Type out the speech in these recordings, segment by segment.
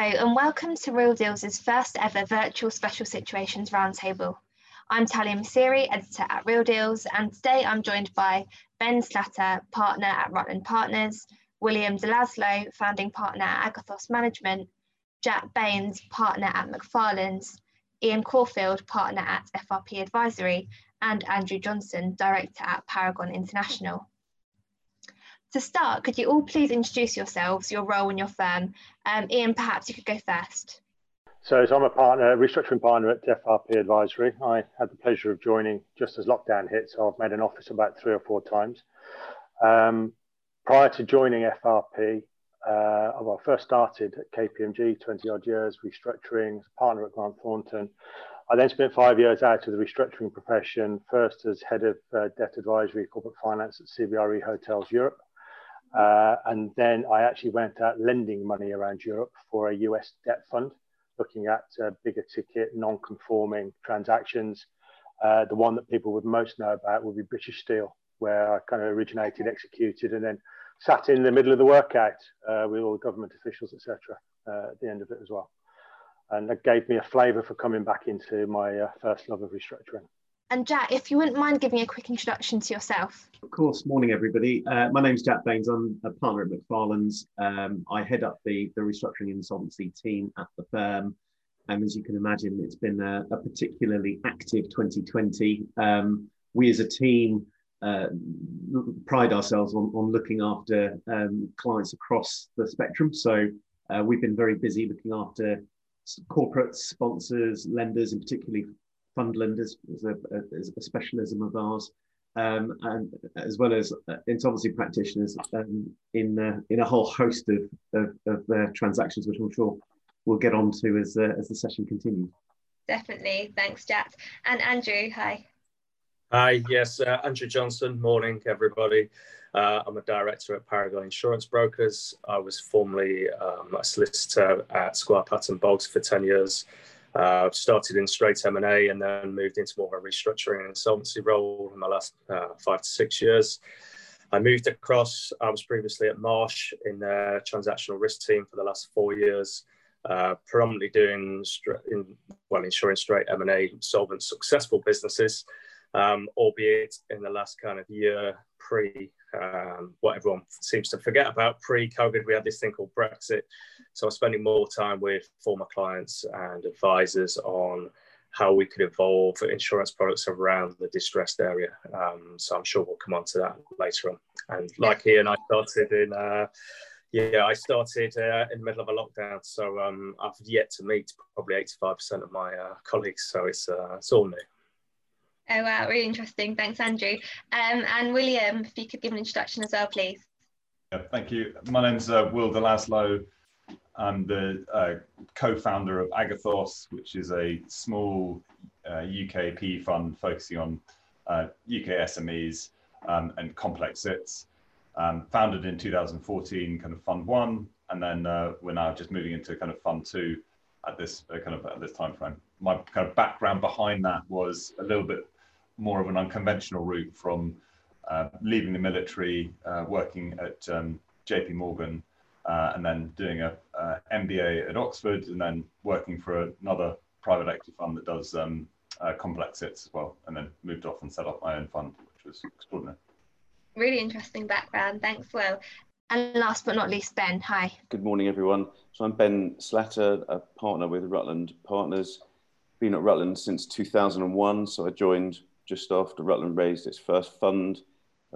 and welcome to Real Deals' first ever virtual Special Situations Roundtable. I'm Talia Masiri, editor at Real Deals, and today I'm joined by Ben Slatter, partner at Rutland Partners, William Delaslo, founding partner at Agathos Management, Jack Baines, partner at Macfarlanes, Ian Caulfield, partner at FRP Advisory, and Andrew Johnson, director at Paragon International. To start, could you all please introduce yourselves, your role in your firm? Um, Ian, perhaps you could go first. So, so I'm a partner, restructuring partner at FRP Advisory. I had the pleasure of joining just as lockdown hit, so I've made an office about three or four times. Um, prior to joining FRP, uh, well, I first started at KPMG, 20 odd years, restructuring, as partner at Grant Thornton. I then spent five years out of the restructuring profession, first as head of uh, debt advisory, corporate finance at CBRE Hotels Europe. Uh, and then I actually went out lending money around Europe for a US debt fund, looking at uh, bigger ticket, non conforming transactions. Uh, the one that people would most know about would be British Steel, where I kind of originated, executed, and then sat in the middle of the workout uh, with all the government officials, etc. Uh, at the end of it as well. And that gave me a flavour for coming back into my uh, first love of restructuring. And Jack, if you wouldn't mind giving a quick introduction to yourself. Of course. Morning, everybody. Uh, my name's Jack Baines. I'm a partner at Macfarlane's. Um, I head up the, the restructuring insolvency team at the firm. And as you can imagine, it's been a, a particularly active 2020. Um, we as a team uh, pride ourselves on, on looking after um, clients across the spectrum. So uh, we've been very busy looking after corporates, sponsors, lenders, and particularly fund lenders is a, a, a specialism of ours, um, and as well as uh, insolvency practitioners um, in uh, in a whole host of of, of uh, transactions, which I'm sure we'll get on to as uh, as the session continues. Definitely, thanks, Jack. And Andrew, hi. Hi, yes, uh, Andrew Johnson. Morning, everybody. Uh, I'm a director at Paragon Insurance Brokers. I was formerly um, a solicitor at Squire Patton Boggs for 10 years. Uh, I've started in straight M&A and then moved into more of a restructuring and insolvency role in the last uh, five to six years. I moved across, I was previously at Marsh in their transactional risk team for the last four years, uh, predominantly doing, in, well, ensuring straight M&A solvent successful businesses um, albeit in the last kind of year pre um, what everyone seems to forget about pre-COVID, we had this thing called Brexit. So I was spending more time with former clients and advisors on how we could evolve insurance products around the distressed area. Um, so I'm sure we'll come on to that later on. And like Ian, I started in. Uh, yeah, I started uh, in the middle of a lockdown, so um, I've yet to meet probably 85% of my uh, colleagues. So it's uh, it's all new. Oh, wow, really interesting. Thanks, Andrew. Um, and William, if you could give an introduction as well, please. Yeah, thank you. My name's uh, Will Delaslo. I'm the uh, co-founder of Agathos, which is a small uh, UK PE fund focusing on UK uh, SMEs um, and complex SITs. Um, founded in 2014, kind of Fund One, and then uh, we're now just moving into kind of Fund Two at this uh, kind of at this time frame. My kind of background behind that was a little bit more of an unconventional route from uh, leaving the military, uh, working at um, JP Morgan, uh, and then doing a, MBA at Oxford, and then working for another private equity fund that does um, uh, complex SITs as well, and then moved off and set up my own fund, which was extraordinary. Really interesting background. Thanks, Will. And last but not least, Ben. Hi. Good morning, everyone. So I'm Ben Slatter, a partner with Rutland Partners. Been at Rutland since 2001. So I joined just after Rutland raised its first fund.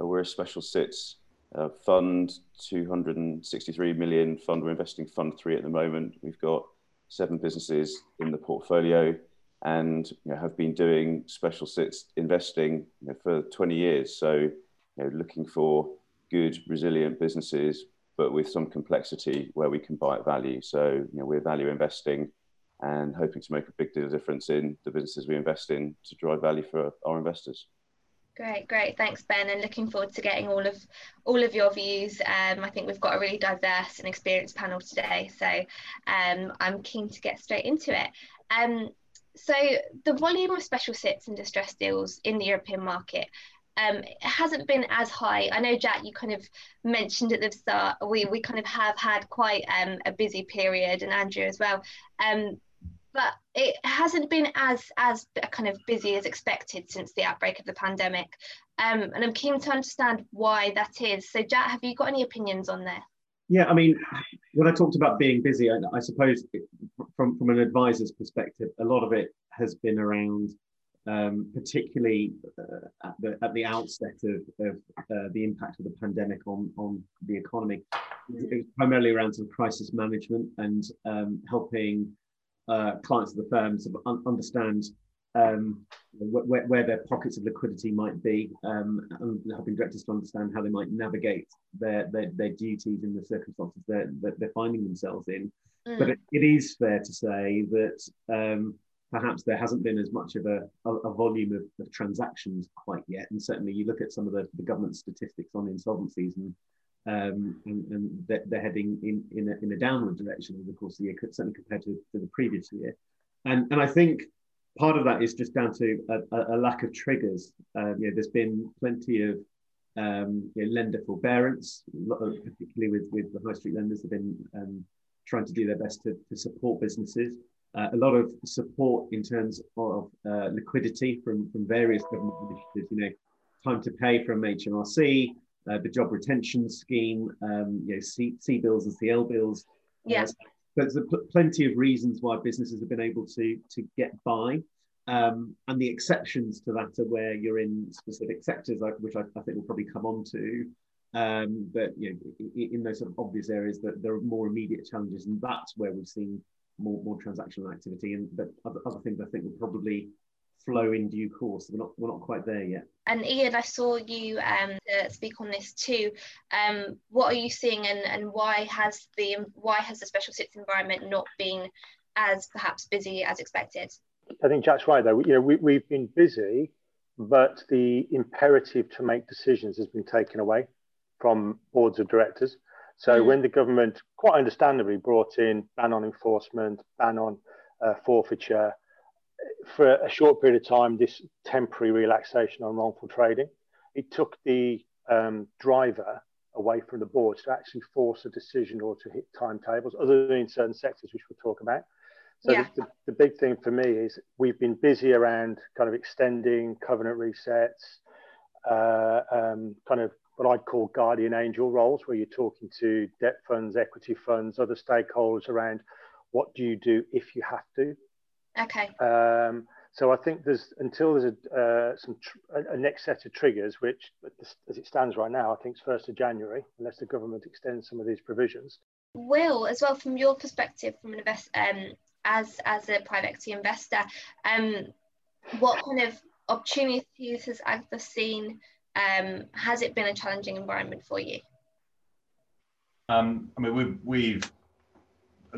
Uh, we're a special sits uh, fund, 263 million fund. We're investing fund three at the moment. We've got seven businesses in the portfolio and you know, have been doing special sits investing you know, for 20 years. So you know, looking for good, resilient businesses, but with some complexity where we can buy at value. So you know, we're value investing and hoping to make a big deal difference in the businesses we invest in to drive value for our investors. Great, great. Thanks, Ben, and looking forward to getting all of all of your views. Um, I think we've got a really diverse and experienced panel today, so um, I'm keen to get straight into it. Um, so the volume of special sits and distress deals in the European market um, hasn't been as high. I know, Jack, you kind of mentioned at the start, we, we kind of have had quite um, a busy period, and Andrew as well. Um, but it hasn't been as as kind of busy as expected since the outbreak of the pandemic. Um, and I'm keen to understand why that is. So, Jack, have you got any opinions on there? Yeah, I mean, when I talked about being busy, I, I suppose from, from an advisor's perspective, a lot of it has been around um, particularly uh, at, the, at the outset of, of uh, the impact of the pandemic on, on the economy. It was primarily around some crisis management and um, helping uh, clients of the firms un understand um, where, where, their pockets of liquidity might be um, and helping directors to understand how they might navigate their, their, their duties in the circumstances that they're finding themselves in. Mm. But it, it is fair to say that um, perhaps there hasn't been as much of a, a, a volume of, of, transactions quite yet. And certainly you look at some of the, the government statistics on insolvencies and um, and, and they're, heading in, in, a, in a downward direction over the course of the year, certainly compared to, to the previous year. And, and I think part of that is just down to a, a lack of triggers. Um, you know, there's been plenty of um, you know, lender forbearance, particularly with, with the high street lenders have been um, trying to do their best to, to support businesses. Uh, a lot of support in terms of uh, liquidity from, from various government initiatives, you know, time to pay from HMRC, uh, the job retention scheme, um, you know, C, bills and CLBILS. Yes. Uh, there's plenty of reasons why businesses have been able to to get by. Um, and the exceptions to that are where you're in specific sectors, like, which I, I think we'll probably come on to. Um, but you know, in, in, those sort of obvious areas, that there are more immediate challenges, and that's where we've seen more more transactional activity. And but other, other things I think will probably flow in due course. We're not we're not quite there yet. And Ian, I saw you um, uh, speak on this too. Um, what are you seeing, and, and why has the why has the special sits environment not been as perhaps busy as expected? I think Jack's right though. You know, we, we've been busy, but the imperative to make decisions has been taken away from boards of directors. So mm. when the government, quite understandably, brought in ban on enforcement, ban on uh, forfeiture, for a short period of time, this temporary relaxation on wrongful trading, it took the um, driver away from the boards to actually force a decision or to hit timetables, other than in certain sectors, which we'll talk about. So yeah. the, the, the, big thing for me is we've been busy around kind of extending covenant resets, uh, um, kind of what I'd call guardian angel roles, where you're talking to debt funds, equity funds, other stakeholders around what do you do if you have to. Okay. Um, so I think there's until there's a uh, some a, next set of triggers, which as it stands right now, I think it's first of January, unless the government extends some of these provisions. Will, as well, from your perspective, from an invest um, as as a private equity investor, um, what kind of opportunities has Agathos seen? Um, has it been a challenging environment for you? Um, I mean, we've, we've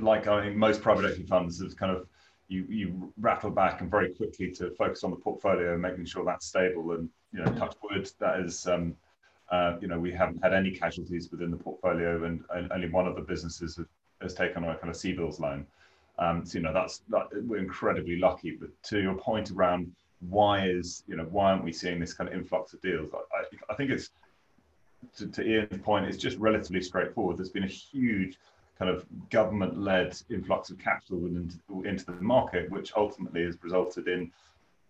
like I think most private equity funds have kind of you you rattle back and very quickly to focus on the portfolio and making sure that's stable. And you know touch wood that is um, uh, you know we haven't had any casualties within the portfolio and, and only one of the businesses have, has taken on a kind of CBILS loan. Um, so you know that's that, we're incredibly lucky. But to your point around why is you know why aren't we seeing this kind of influx of deals? I, I, I think it's to, to Ian's point it's just relatively straightforward. There's been a huge kind of government-led influx of capital into, into the market, which ultimately has resulted in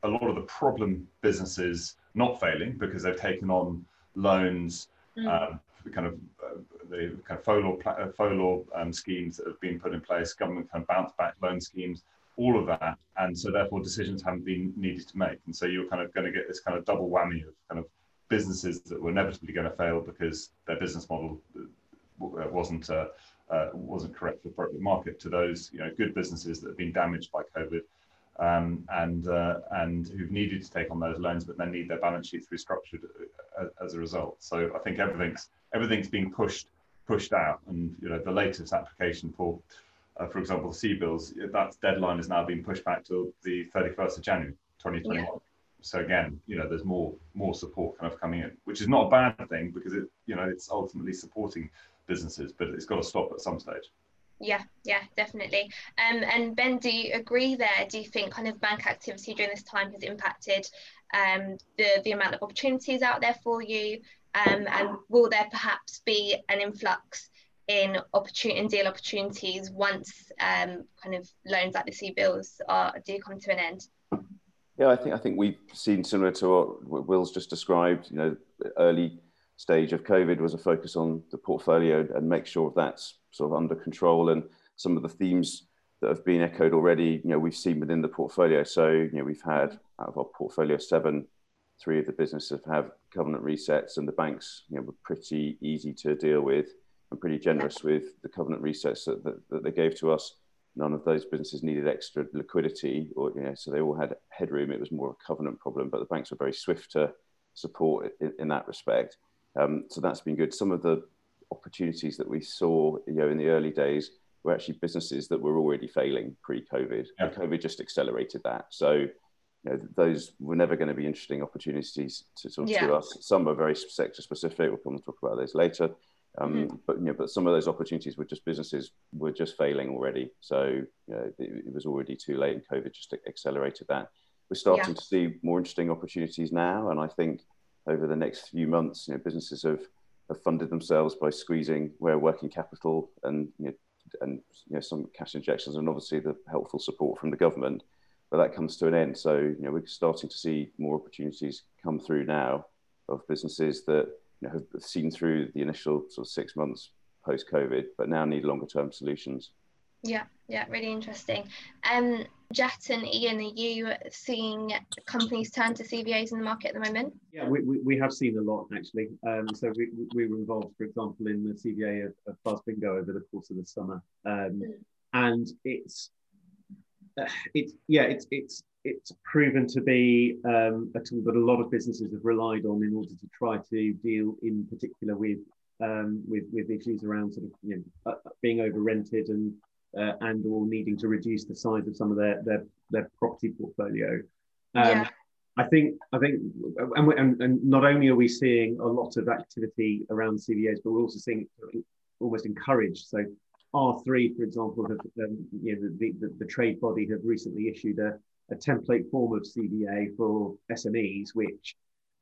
a lot of the problem businesses not failing because they've taken on loans, mm. um, kind of uh, the kind of furlough, uh, um, schemes that have been put in place, government kind of bounce back loan schemes, all of that, and so therefore decisions haven't been needed to make, and so you're kind of going to get this kind of double whammy of kind of businesses that were inevitably going to fail because their business model uh, wasn't uh, uh, wasn't correct for the appropriate market to those you know good businesses that have been damaged by COVID um, and uh, and who've needed to take on those loans but then need their balance sheets restructured as, uh, a result. So I think everything's everything's being pushed pushed out, and you know the latest application for uh, for example CBILS that deadline has now been pushed back to the 31st of January 2021. Yeah. So again, you know, there's more more support kind of coming in, which is not a bad thing because it, you know, it's ultimately supporting businesses, but it's got to stop at some stage. Yeah, yeah, definitely. Um, and Ben, do you agree there? Do you think kind of bank activity during this time has impacted um, the, the amount of opportunities out there for you? Um, and will there perhaps be an influx in opportunity in deal opportunities once um, kind of loans like the CBILS are do come to an end? Yeah, I think I think we've seen similar to what Will's just described. You know, early stage of COVID was a focus on the portfolio and make sure that's sort of under control. And some of the themes that have been echoed already, you know, we've seen within the portfolio. So, you know, we've had out of our portfolio seven, three of the businesses have covenant resets, and the banks, you know, were pretty easy to deal with and pretty generous with the covenant resets that, that, that they gave to us. None of those businesses needed extra liquidity, or you know, so they all had headroom. It was more a covenant problem, but the banks were very swift to support in, in that respect. Um, so that's been good. Some of the opportunities that we saw, you know, in the early days were actually businesses that were already failing pre-COVID. Yeah. COVID just accelerated that. So, you know, those were never going to be interesting opportunities to, to, yeah. to us. Some are very sector specific. We'll come and talk about those later. Um, mm-hmm. But you know, but some of those opportunities were just businesses were just failing already. So you know, it, it, was already too late, and COVID just accelerated that. We're starting yeah. to see more interesting opportunities now, and I think over the next few months, you know, businesses have, have funded themselves by squeezing where working capital and you know, and you know, some cash injections and obviously the helpful support from the government. But that comes to an end. So you know, we're starting to see more opportunities come through now of businesses that you know, have seen through the initial sort of six months post COVID, but now need longer term solutions. Yeah, yeah, really interesting. Um, Jack and Ian, are you seeing companies turn to CVAs in the market at the moment? Yeah, we, we, we have seen a lot actually. Um, so we, we were involved, for example, in the CVA of, of Buzz Bingo over the course of the summer, um, mm. and it's uh, it's yeah, it's it's it's proven to be um, a tool that a lot of businesses have relied on in order to try to deal in particular with um, with with issues around sort of you know uh, being over rented and uh, and or needing to reduce the size of some of their their, their property portfolio. Um, yeah. I think I think and, and, and not only are we seeing a lot of activity around CVAs, but we're also seeing almost encouraged. So R3, for example, have um, you know the, the, the, trade body have recently issued a, a template form of CVA for SMEs, which,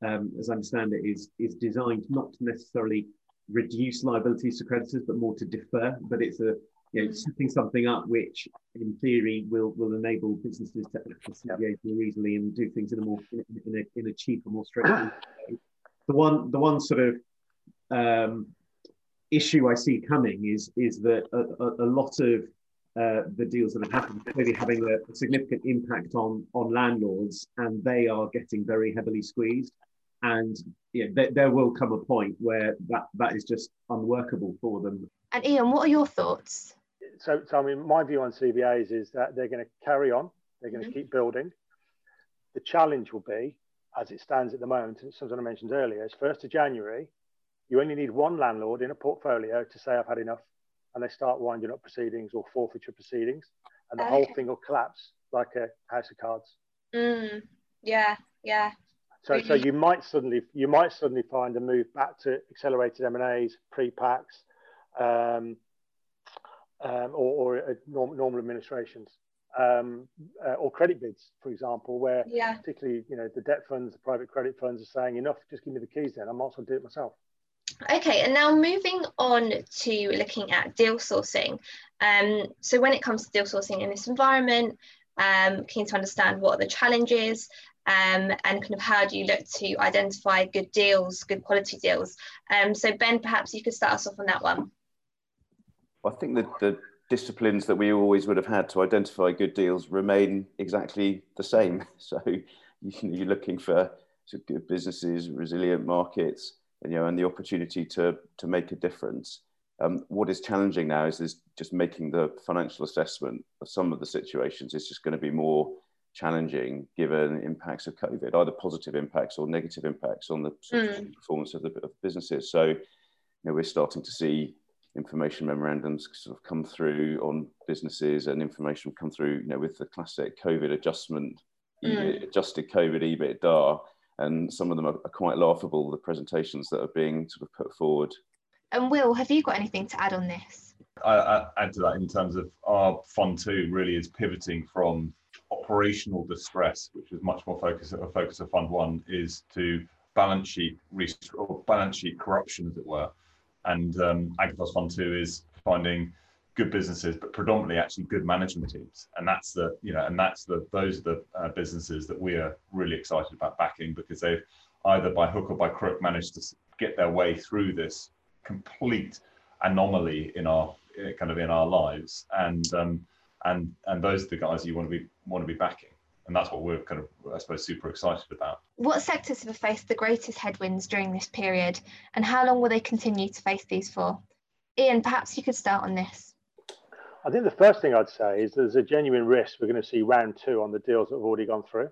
um, as I understand it, is is designed not to necessarily reduce liabilities to creditors, but more to defer. But it's a you know, setting something up which, in theory, will will enable businesses to access CVAs more easily and do things in a more in, in a, in a cheaper, more straightforward way. The one the one sort of um, issue I see coming is is that a, a, a lot of uh, the deals that have happened clearly having a, a, significant impact on on landlords, and they are getting very heavily squeezed. And yeah, there, there will come a point where that that is just unworkable for them. And Ian, what are your thoughts? So, so I mean, my view on CVAs is that they're going to carry on. They're going to mm-hmm. keep building. The challenge will be, as it stands at the moment, and something I mentioned earlier, is first of January. You only need one landlord in a portfolio to say I've had enough, and they start winding up proceedings or forfeiture proceedings, and the okay. whole thing will collapse like a house of cards. Mm, yeah, yeah. So, so you might suddenly you might suddenly find a move back to accelerated M and A's, pre-packs, um, um, or, or uh, norm, normal administrations. Um, uh, or credit bids, for example, where yeah. particularly you know the debt funds, the private credit funds are saying enough, just give me the keys then, I might as well do it myself. Okay, and now moving on to looking at deal sourcing. Um, so when it comes to deal sourcing in this environment, um, keen to understand what are the challenges um, and kind of how do you look to identify good deals, good quality deals. Um, so Ben, perhaps you could start us off on that one. I think that the disciplines that we always would have had to identify good deals remain exactly the same. So you're looking for good businesses, resilient markets, and, you know, and the opportunity to to make a difference. Um, what is challenging now is, is just making the financial assessment of some of the situations is just going to be more challenging given impacts of COVID, either positive impacts or negative impacts on the mm. performance of the of businesses. So, you know, we're starting to see information memorandums sort of come through on businesses and information come through, you know, with the classic COVID adjustment, mm. adjusted COVID EBITDA, and some of them are, are, quite laughable, the presentations that are being sort of put forward. And Will, have you got anything to add on this? I, I add to that in terms of our fund two really is pivoting from operational distress, which is much more focus a focus of Fund One, is to balance sheet or balance sheet corruption, as it were. And um, Agathos Fund Two is finding good businesses, but predominantly actually good management teams. And that's the you know, and that's the those are the uh, businesses that we are really excited about backing because they've either by hook or by crook managed to get their way through this complete anomaly in our eh, kind of in our lives and um, and and those are the guys you want to be want to be backing and that's what we're kind of i suppose super excited about. What sectors have faced the greatest headwinds during this period and how long will they continue to face these for? Ian perhaps you could start on this. I think the first thing i'd say is there's a genuine risk we're going to see round two on the deals that have already gone through.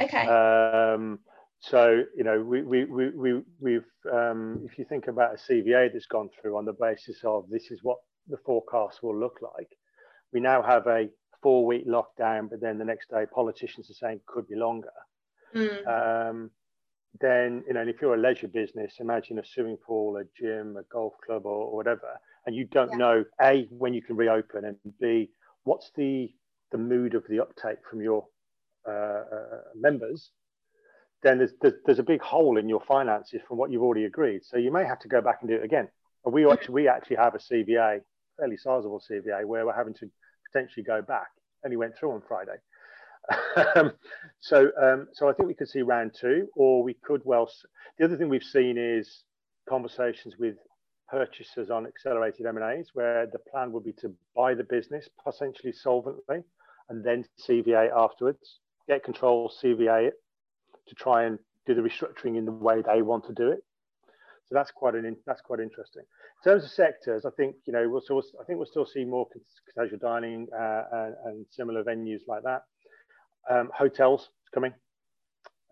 Okay. Um, so, you know, we, we, we, we, we've, um, if you think about a CVA that's gone through on the basis of this is what the forecast will look like, we now have a four week lockdown, but then the next day politicians are saying could be longer. Mm. Um, then, you know, if you're a leisure business, imagine a swimming pool, a gym, a golf club, or, or whatever, and you don't yeah. know A, when you can reopen, and B, what's the, the mood of the uptake from your uh, uh, members then there's, there's, there's a big hole in your finances from what you've already agreed. So you may have to go back and do it again. And we actually we actually have a CVA, fairly sizable CVA, where we're having to potentially go back. And he went through on Friday. Um, so um, so I think we could see round two, or we could well. The other thing we've seen is conversations with purchasers on accelerated M&As, where the plan would be to buy the business potentially solvently, and then CVA afterwards, get control, CVA to try and do the restructuring in the way they want to do it. So that's quite an that's quite interesting. In terms of sectors, I think you know we'll still I think we'll still see more casual dining uh, and, and, similar venues like that. Um, hotels coming.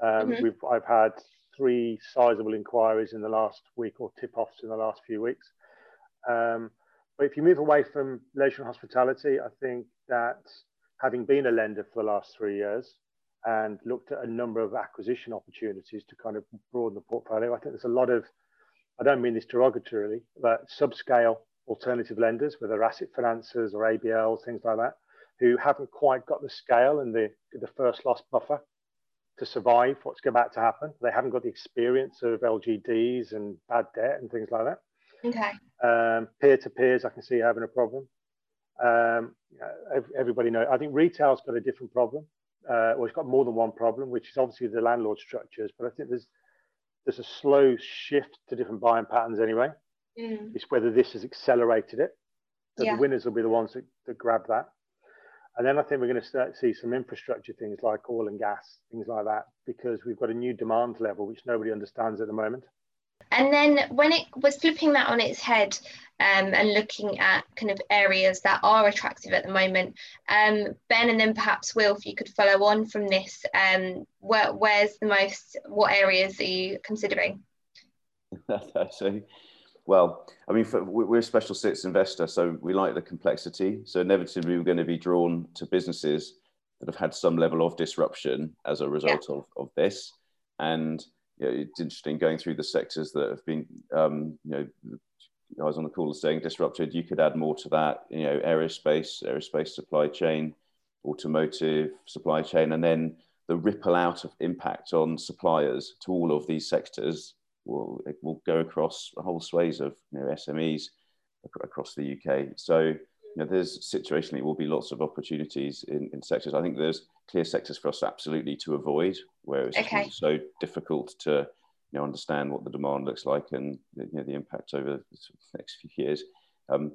Um, mm-hmm. We've I've had three sizable inquiries in the last week or tip-offs in the last few weeks. Um, but if you move away from leisure and hospitality, I think that having been a lender for the last three years, and looked at a number of acquisition opportunities to kind of broaden the portfolio. I think there's a lot of, I don't mean this derogatorily, but subscale alternative lenders, whether asset financiers or ABLs, things like that, who haven't quite got the scale and the, the first loss buffer to survive what's about to happen. They haven't got the experience of LGDs and bad debt and things like that. Okay. Um, peer to peers, I can see having a problem. Um, everybody knows. I think retail's got a different problem uh, well, it's got more than one problem, which is obviously the landlord structures. But I think there's there's a slow shift to different buying patterns anyway. Mm. It's whether this has accelerated it. So yeah. the winners will be the ones that, that grab that. And then I think we're going to start to see some infrastructure things like oil and gas, things like that, because we've got a new demand level which nobody understands at the moment. And then when it was flipping that on its head um, and looking at kind of areas that are attractive at the moment, um, Ben and then perhaps Will, if you could follow on from this, um, where, where's the most, what areas are you considering? so, well, I mean, for, we're a special sits investor, so we like the complexity. So inevitably, we're going to be drawn to businesses that have had some level of disruption as a result yeah. of, of this. And you know, it's interesting going through the sectors that have been, um, you know, I was on the call saying disrupted. You could add more to that, you know, aerospace, aerospace supply chain, automotive supply chain, and then the ripple out of impact on suppliers to all of these sectors will will go across a whole swathes of you know, SMEs across the UK. So you know, there's situationally will be lots of opportunities in, in sectors. I think there's clear sectors for us absolutely to avoid, where it's okay. so difficult to you know understand what the demand looks like and you know the impact over the next few years. Um,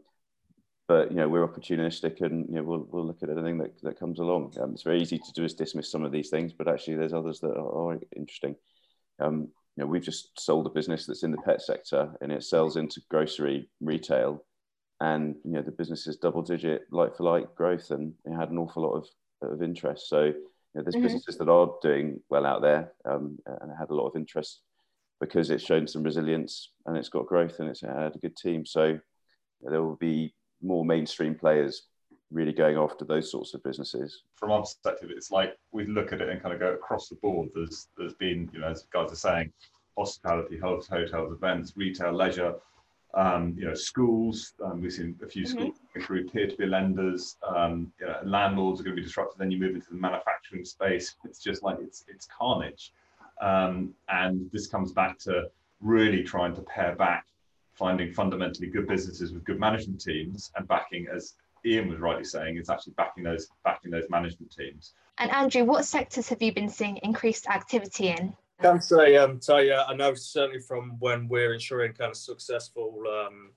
but you know we're opportunistic and you know we'll, we'll look at anything that, that comes along. Um, it's very easy to do is dismiss some of these things, but actually there's others that are, are interesting. Um, you know we've just sold a business that's in the pet sector and it sells into grocery retail and you know the business is double digit like for like growth and it had an awful lot of, of interest. So you know, there's mm-hmm. businesses that are doing well out there um, and it had a lot of interest because it's shown some resilience and it's got growth and it's had a good team. So you know, there will be more mainstream players really going after those sorts of businesses. From our perspective it's like we look at it and kind of go across the board. There's there's been you know as guys are saying hospitality hotels events retail leisure um, you know, schools. Um, we've seen a few mm-hmm. schools through peer-to-peer lenders. Um, you know, landlords are going to be disrupted. Then you move into the manufacturing space. It's just like it's it's carnage. Um, and this comes back to really trying to pare back, finding fundamentally good businesses with good management teams, and backing, as Ian was rightly saying, it's actually backing those backing those management teams. And Andrew, what sectors have you been seeing increased activity in? I can say, um, Talia, I know certainly from when we're ensuring kind of successful um,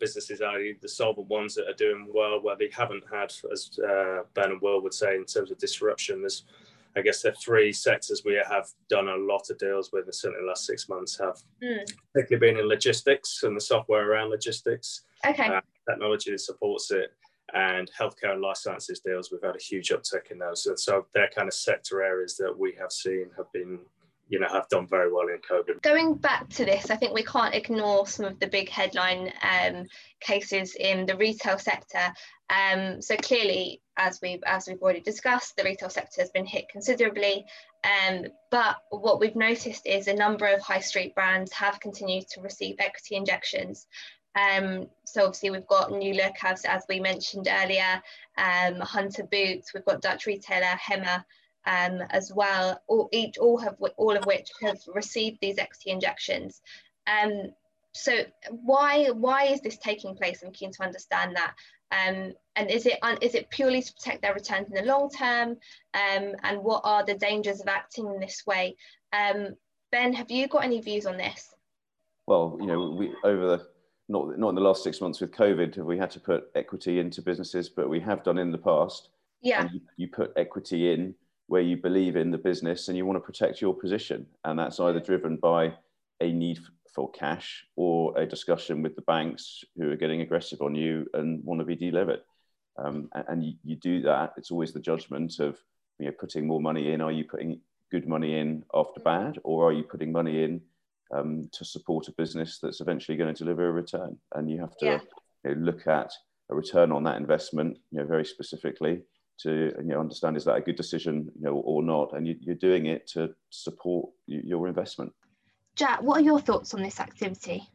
businesses, i.e., the solvent ones that are doing well, where they haven't had, as uh, Ben and Will would say, in terms of disruption. There's, I guess, the three sectors we have done a lot of deals with, and certainly the last six months have, mm. particularly been in logistics and the software around logistics, okay, uh, technology that supports it, and healthcare and life sciences deals. We've had a huge uptick in those, and so they're kind of sector areas that we have seen have been you know have done very well in COVID. Going back to this, I think we can't ignore some of the big headline um, cases in the retail sector. Um, so clearly, as we've as we've already discussed, the retail sector has been hit considerably. Um, but what we've noticed is a number of high street brands have continued to receive equity injections. Um, so obviously we've got New Look as, as we mentioned earlier, um, Hunter Boots, we've got Dutch retailer Hema, um, as well, all, each, all, have, all of which have received these equity injections. Um, so why, why is this taking place? I'm keen to understand that. Um, and is it, is it purely to protect their returns in the long term? Um, and what are the dangers of acting in this way? Um, ben, have you got any views on this? Well, you know, we over the not not in the last six months with COVID have we had to put equity into businesses, but we have done in the past. Yeah. You, you, put equity in where you believe in the business and you want to protect your position. And that's either driven by a need for cash or a discussion with the banks who are getting aggressive on you and want to be delivered. Um, and, you, you, do that. It's always the judgment of you know putting more money in. Are you putting good money in after bad, or are you putting money in um, to support a business that's eventually going to deliver a return? And you have to yeah. you know, look at a return on that investment, you know, very specifically, to you know understand is that a good decision you know or not and you, are doing it to support your investment jack what are your thoughts on this activity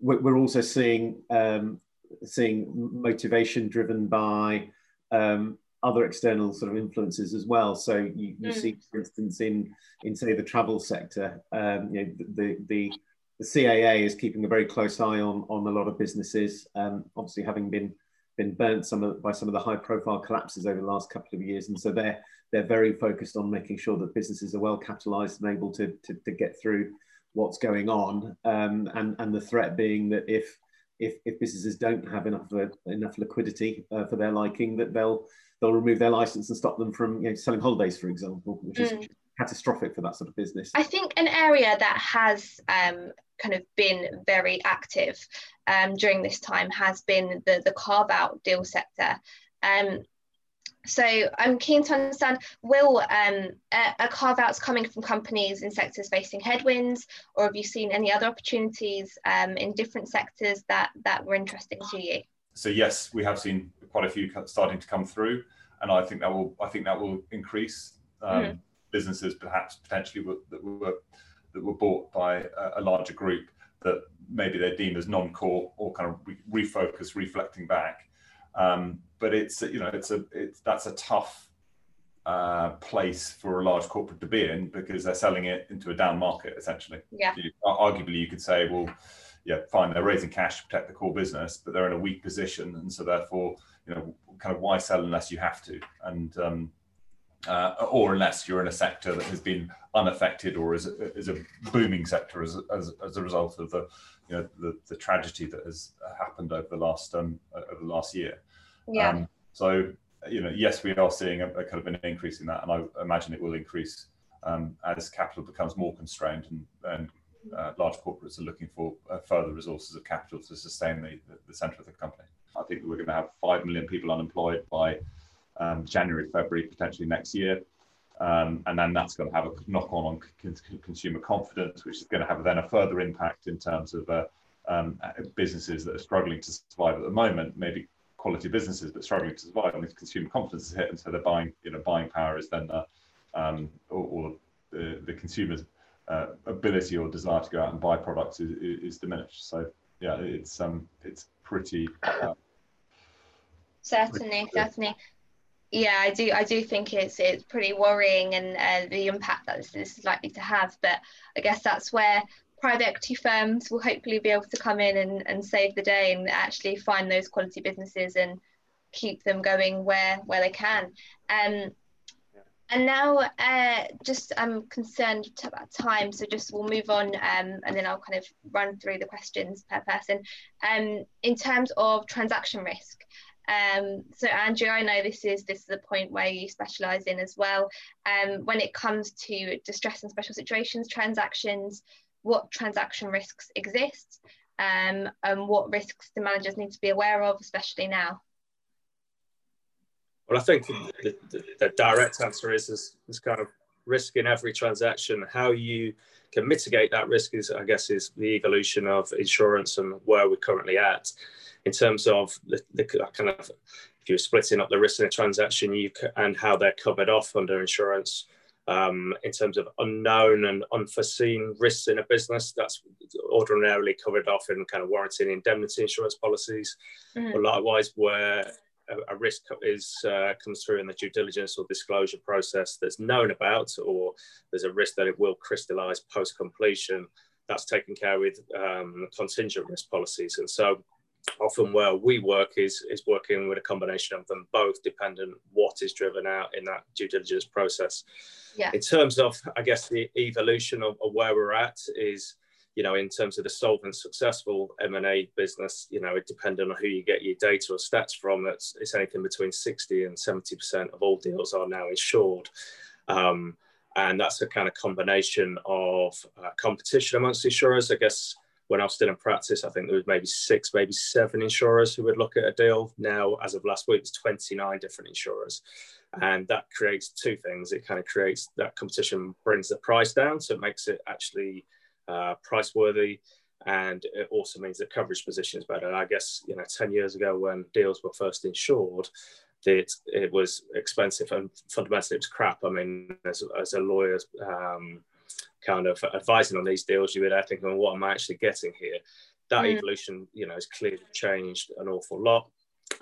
we're also seeing um, seeing motivation driven by um, other external sort of influences as well. So you, you mm. see, for instance, in in say the travel sector, um, you know, the, the the CAA is keeping a very close eye on on a lot of businesses. Um, obviously, having been been burnt some of, by some of the high profile collapses over the last couple of years. And so they're, they're very focused on making sure that businesses are well capitalized and able to, to, to get through what's going on. Um, and, and the threat being that if, if, if businesses don't have enough, uh, enough liquidity uh, for their liking, that they'll, they'll remove their license and stop them from you know, selling holidays, for example, which is mm. catastrophic for that sort of business. I think an area that has um, kind of been very active um, during this time has been the, the carve out deal sector. Um, so I'm keen to understand, will um, a, carve outs coming from companies in sectors facing headwinds, or have you seen any other opportunities um, in different sectors that, that were interesting to you? So yes, we have seen quite a few starting to come through, and I think that will I think that will increase um, mm. businesses perhaps potentially that were that were bought by a, larger group that maybe they're deemed as non-core or kind of re- refocus, reflecting back. Um, but it's you know it's a it's that's a tough uh, place for a large corporate to be in because they're selling it into a down market essentially. Yeah. You, arguably, you could say, well, yeah, fine, they're raising cash to protect the core business, but they're in a weak position, and so therefore, you know, kind of why sell unless you have to, and um, uh, or unless you're in a sector that has been unaffected or is, is a booming sector as, as, as a result of the, you know, the, the tragedy that has happened over the last um, over the last year. Yeah. Um, so you know, yes, we are seeing a, a, kind of an increase in that, and I imagine it will increase um, as capital becomes more constrained and, and uh, large corporates are looking for uh, further resources of capital to sustain the, the, the centre of the company. I think we're going to have five million people unemployed by um, January, February, potentially next year. Um, and then that's going to have a knock on on consumer confidence, which is going to have then a further impact in terms of uh, um, businesses that are struggling to survive at the moment, maybe quality businesses but struggling to survive, and consumer confidence is hit, and so their buying, you know, buying power is then, uh, um, or, or the, the consumer's uh, ability or desire to go out and buy products is, is diminished. So yeah, it's um, it's pretty. Uh, certainly, pretty certainly. Yeah, I do. I do think it's it's pretty worrying and uh, the impact that this, this is likely to have. But I guess that's where private equity firms will hopefully be able to come in and, and save the day and actually find those quality businesses and keep them going where where they can. Um, and now, uh, just I'm concerned about time, so just we'll move on, um, and then I'll kind of run through the questions per person. Um, in terms of transaction risk, um, so Andrew, I know this is this is a point where you specialise in as well. Um, when it comes to distress and special situations transactions, what transaction risks exist, um, and what risks the managers need to be aware of, especially now. Well, I think the, the, the direct answer is there's, kind of risk in every transaction. How you can mitigate that risk is, I guess, is the evolution of insurance and where we're currently at in terms of the, the kind of if you're splitting up the risk in a transaction, you can, and how they're covered off under insurance. Um, in terms of unknown and unforeseen risks in a business, that's ordinarily covered off in kind of warranty and indemnity insurance policies. Mm. But likewise, where a, risk is uh, comes through in the due diligence or disclosure process that's known about, or there's a risk that it will crystallize post completion, that's taken care with um, contingent risk policies. And so often where we work is is working with a combination of them both dependent what is driven out in that due diligence process yeah in terms of i guess the evolution of, of where we're at is you know, in terms of the solvent successful M&A business, you know, it depending on who you get your data or stats from, that's it's anything between 60 and 70% of all deals are now insured. Um, and that's a kind of combination of uh, competition amongst insurers. I guess when I was still in practice, I think there was maybe six, maybe seven insurers who would look at a deal. Now, as of last week, it's 29 different insurers. And that creates two things. It kind of creates that competition brings the price down. So it makes it actually uh, price worthy, and it also means that coverage position is better. I guess you know, ten years ago when deals were first insured, it it was expensive and fundamentally it was crap. I mean, as, as a lawyer, um, kind of advising on these deals, you would I thinking, well, what am I actually getting here? That mm. evolution, you know, has clearly changed an awful lot.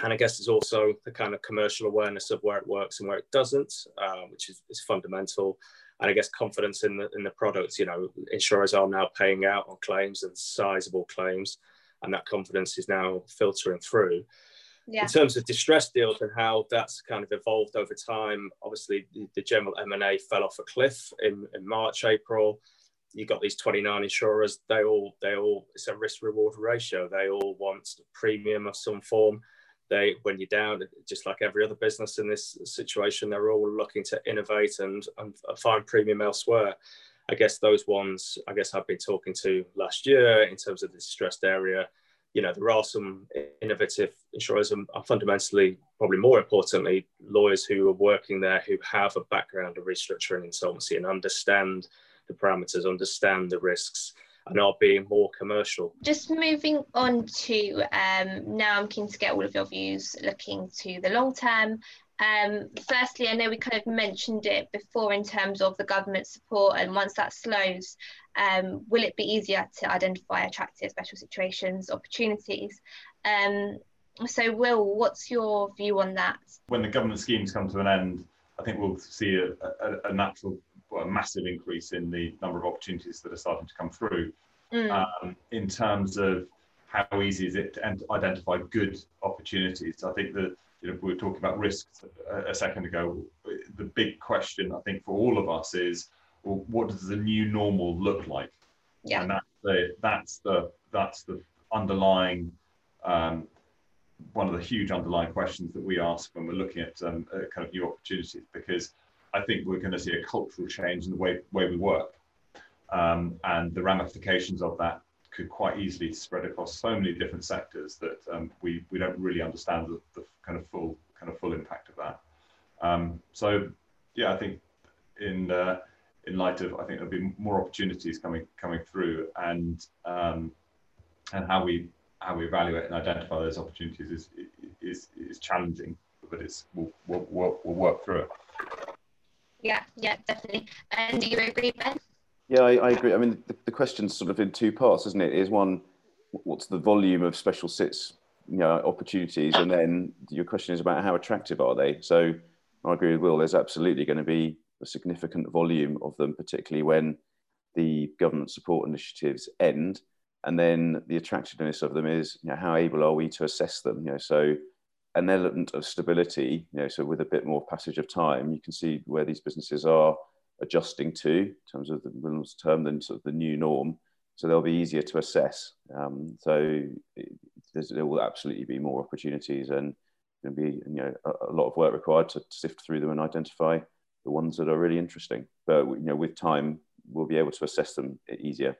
And I guess there's also the kind of commercial awareness of where it works and where it doesn't, uh, which is, is fundamental and I guess confidence in the in the products. You know, insurers are now paying out on claims and sizable claims, and that confidence is now filtering through. Yeah. In terms of distress deals and how that's kind of evolved over time, obviously the, general M&A fell off a cliff in, in March, April. You got these 29 insurers. They all, they all, it's a risk reward ratio. They all want premium of some form they when you're down just like every other business in this situation they're all looking to innovate and, and find premium elsewhere i guess those ones i guess i've been talking to last year in terms of the distressed area you know there are some innovative insurers and fundamentally probably more importantly lawyers who are working there who have a background of restructuring insolvency and understand the parameters understand the risks and are being more commercial. Just moving on to um, now, I'm keen to get all of your views looking to the long term. Um, firstly, I know we kind of mentioned it before in terms of the government support, and once that slows, um, will it be easier to identify attractive special situations opportunities? Um, so, Will, what's your view on that? When the government schemes come to an end, I think we'll see a, a, a natural well, a massive increase in the number of opportunities that are starting to come through. Mm. Um, in terms of how easy is it to identify good opportunities? I think that you know, we were talking about risks a, a, second ago. The big question I think for all of us is, well, what does the new normal look like? Yeah. And that's the that's the that's the underlying um, one of the huge underlying questions that we ask when we're looking at um, uh, kind of new opportunities because I think we're going to see a cultural change in the way, way we work. Um, and the ramifications of that could quite easily spread across so many different sectors that um, we, we don't really understand the, the, kind of full kind of full impact of that. Um, so yeah, I think in uh, in light of I think there'll be more opportunities coming coming through and um, and how we how we evaluate and identify those opportunities is is is challenging, but it's we'll, we'll, we'll work through it. Yeah, yeah, definitely. And do you agree, Ben? Yeah, I, I agree. I mean, the, the question's sort of in two parts, isn't it? Is one, what's the volume of special sits you know opportunities and then your question is about how attractive are they so i agree with will there's absolutely going to be a significant volume of them particularly when the government support initiatives end. And then the attractiveness of them is you know how able are we to assess them? You know so an element of stability you know so with a bit more passage of time you can see where these businesses are adjusting to in terms of the term than sort of the new norm. So they'll be easier to assess. Um, so there will absolutely be more opportunities and there'll be you know a, a, lot of work required to sift through them and identify the ones that are really interesting. But you know with time we'll be able to assess them easier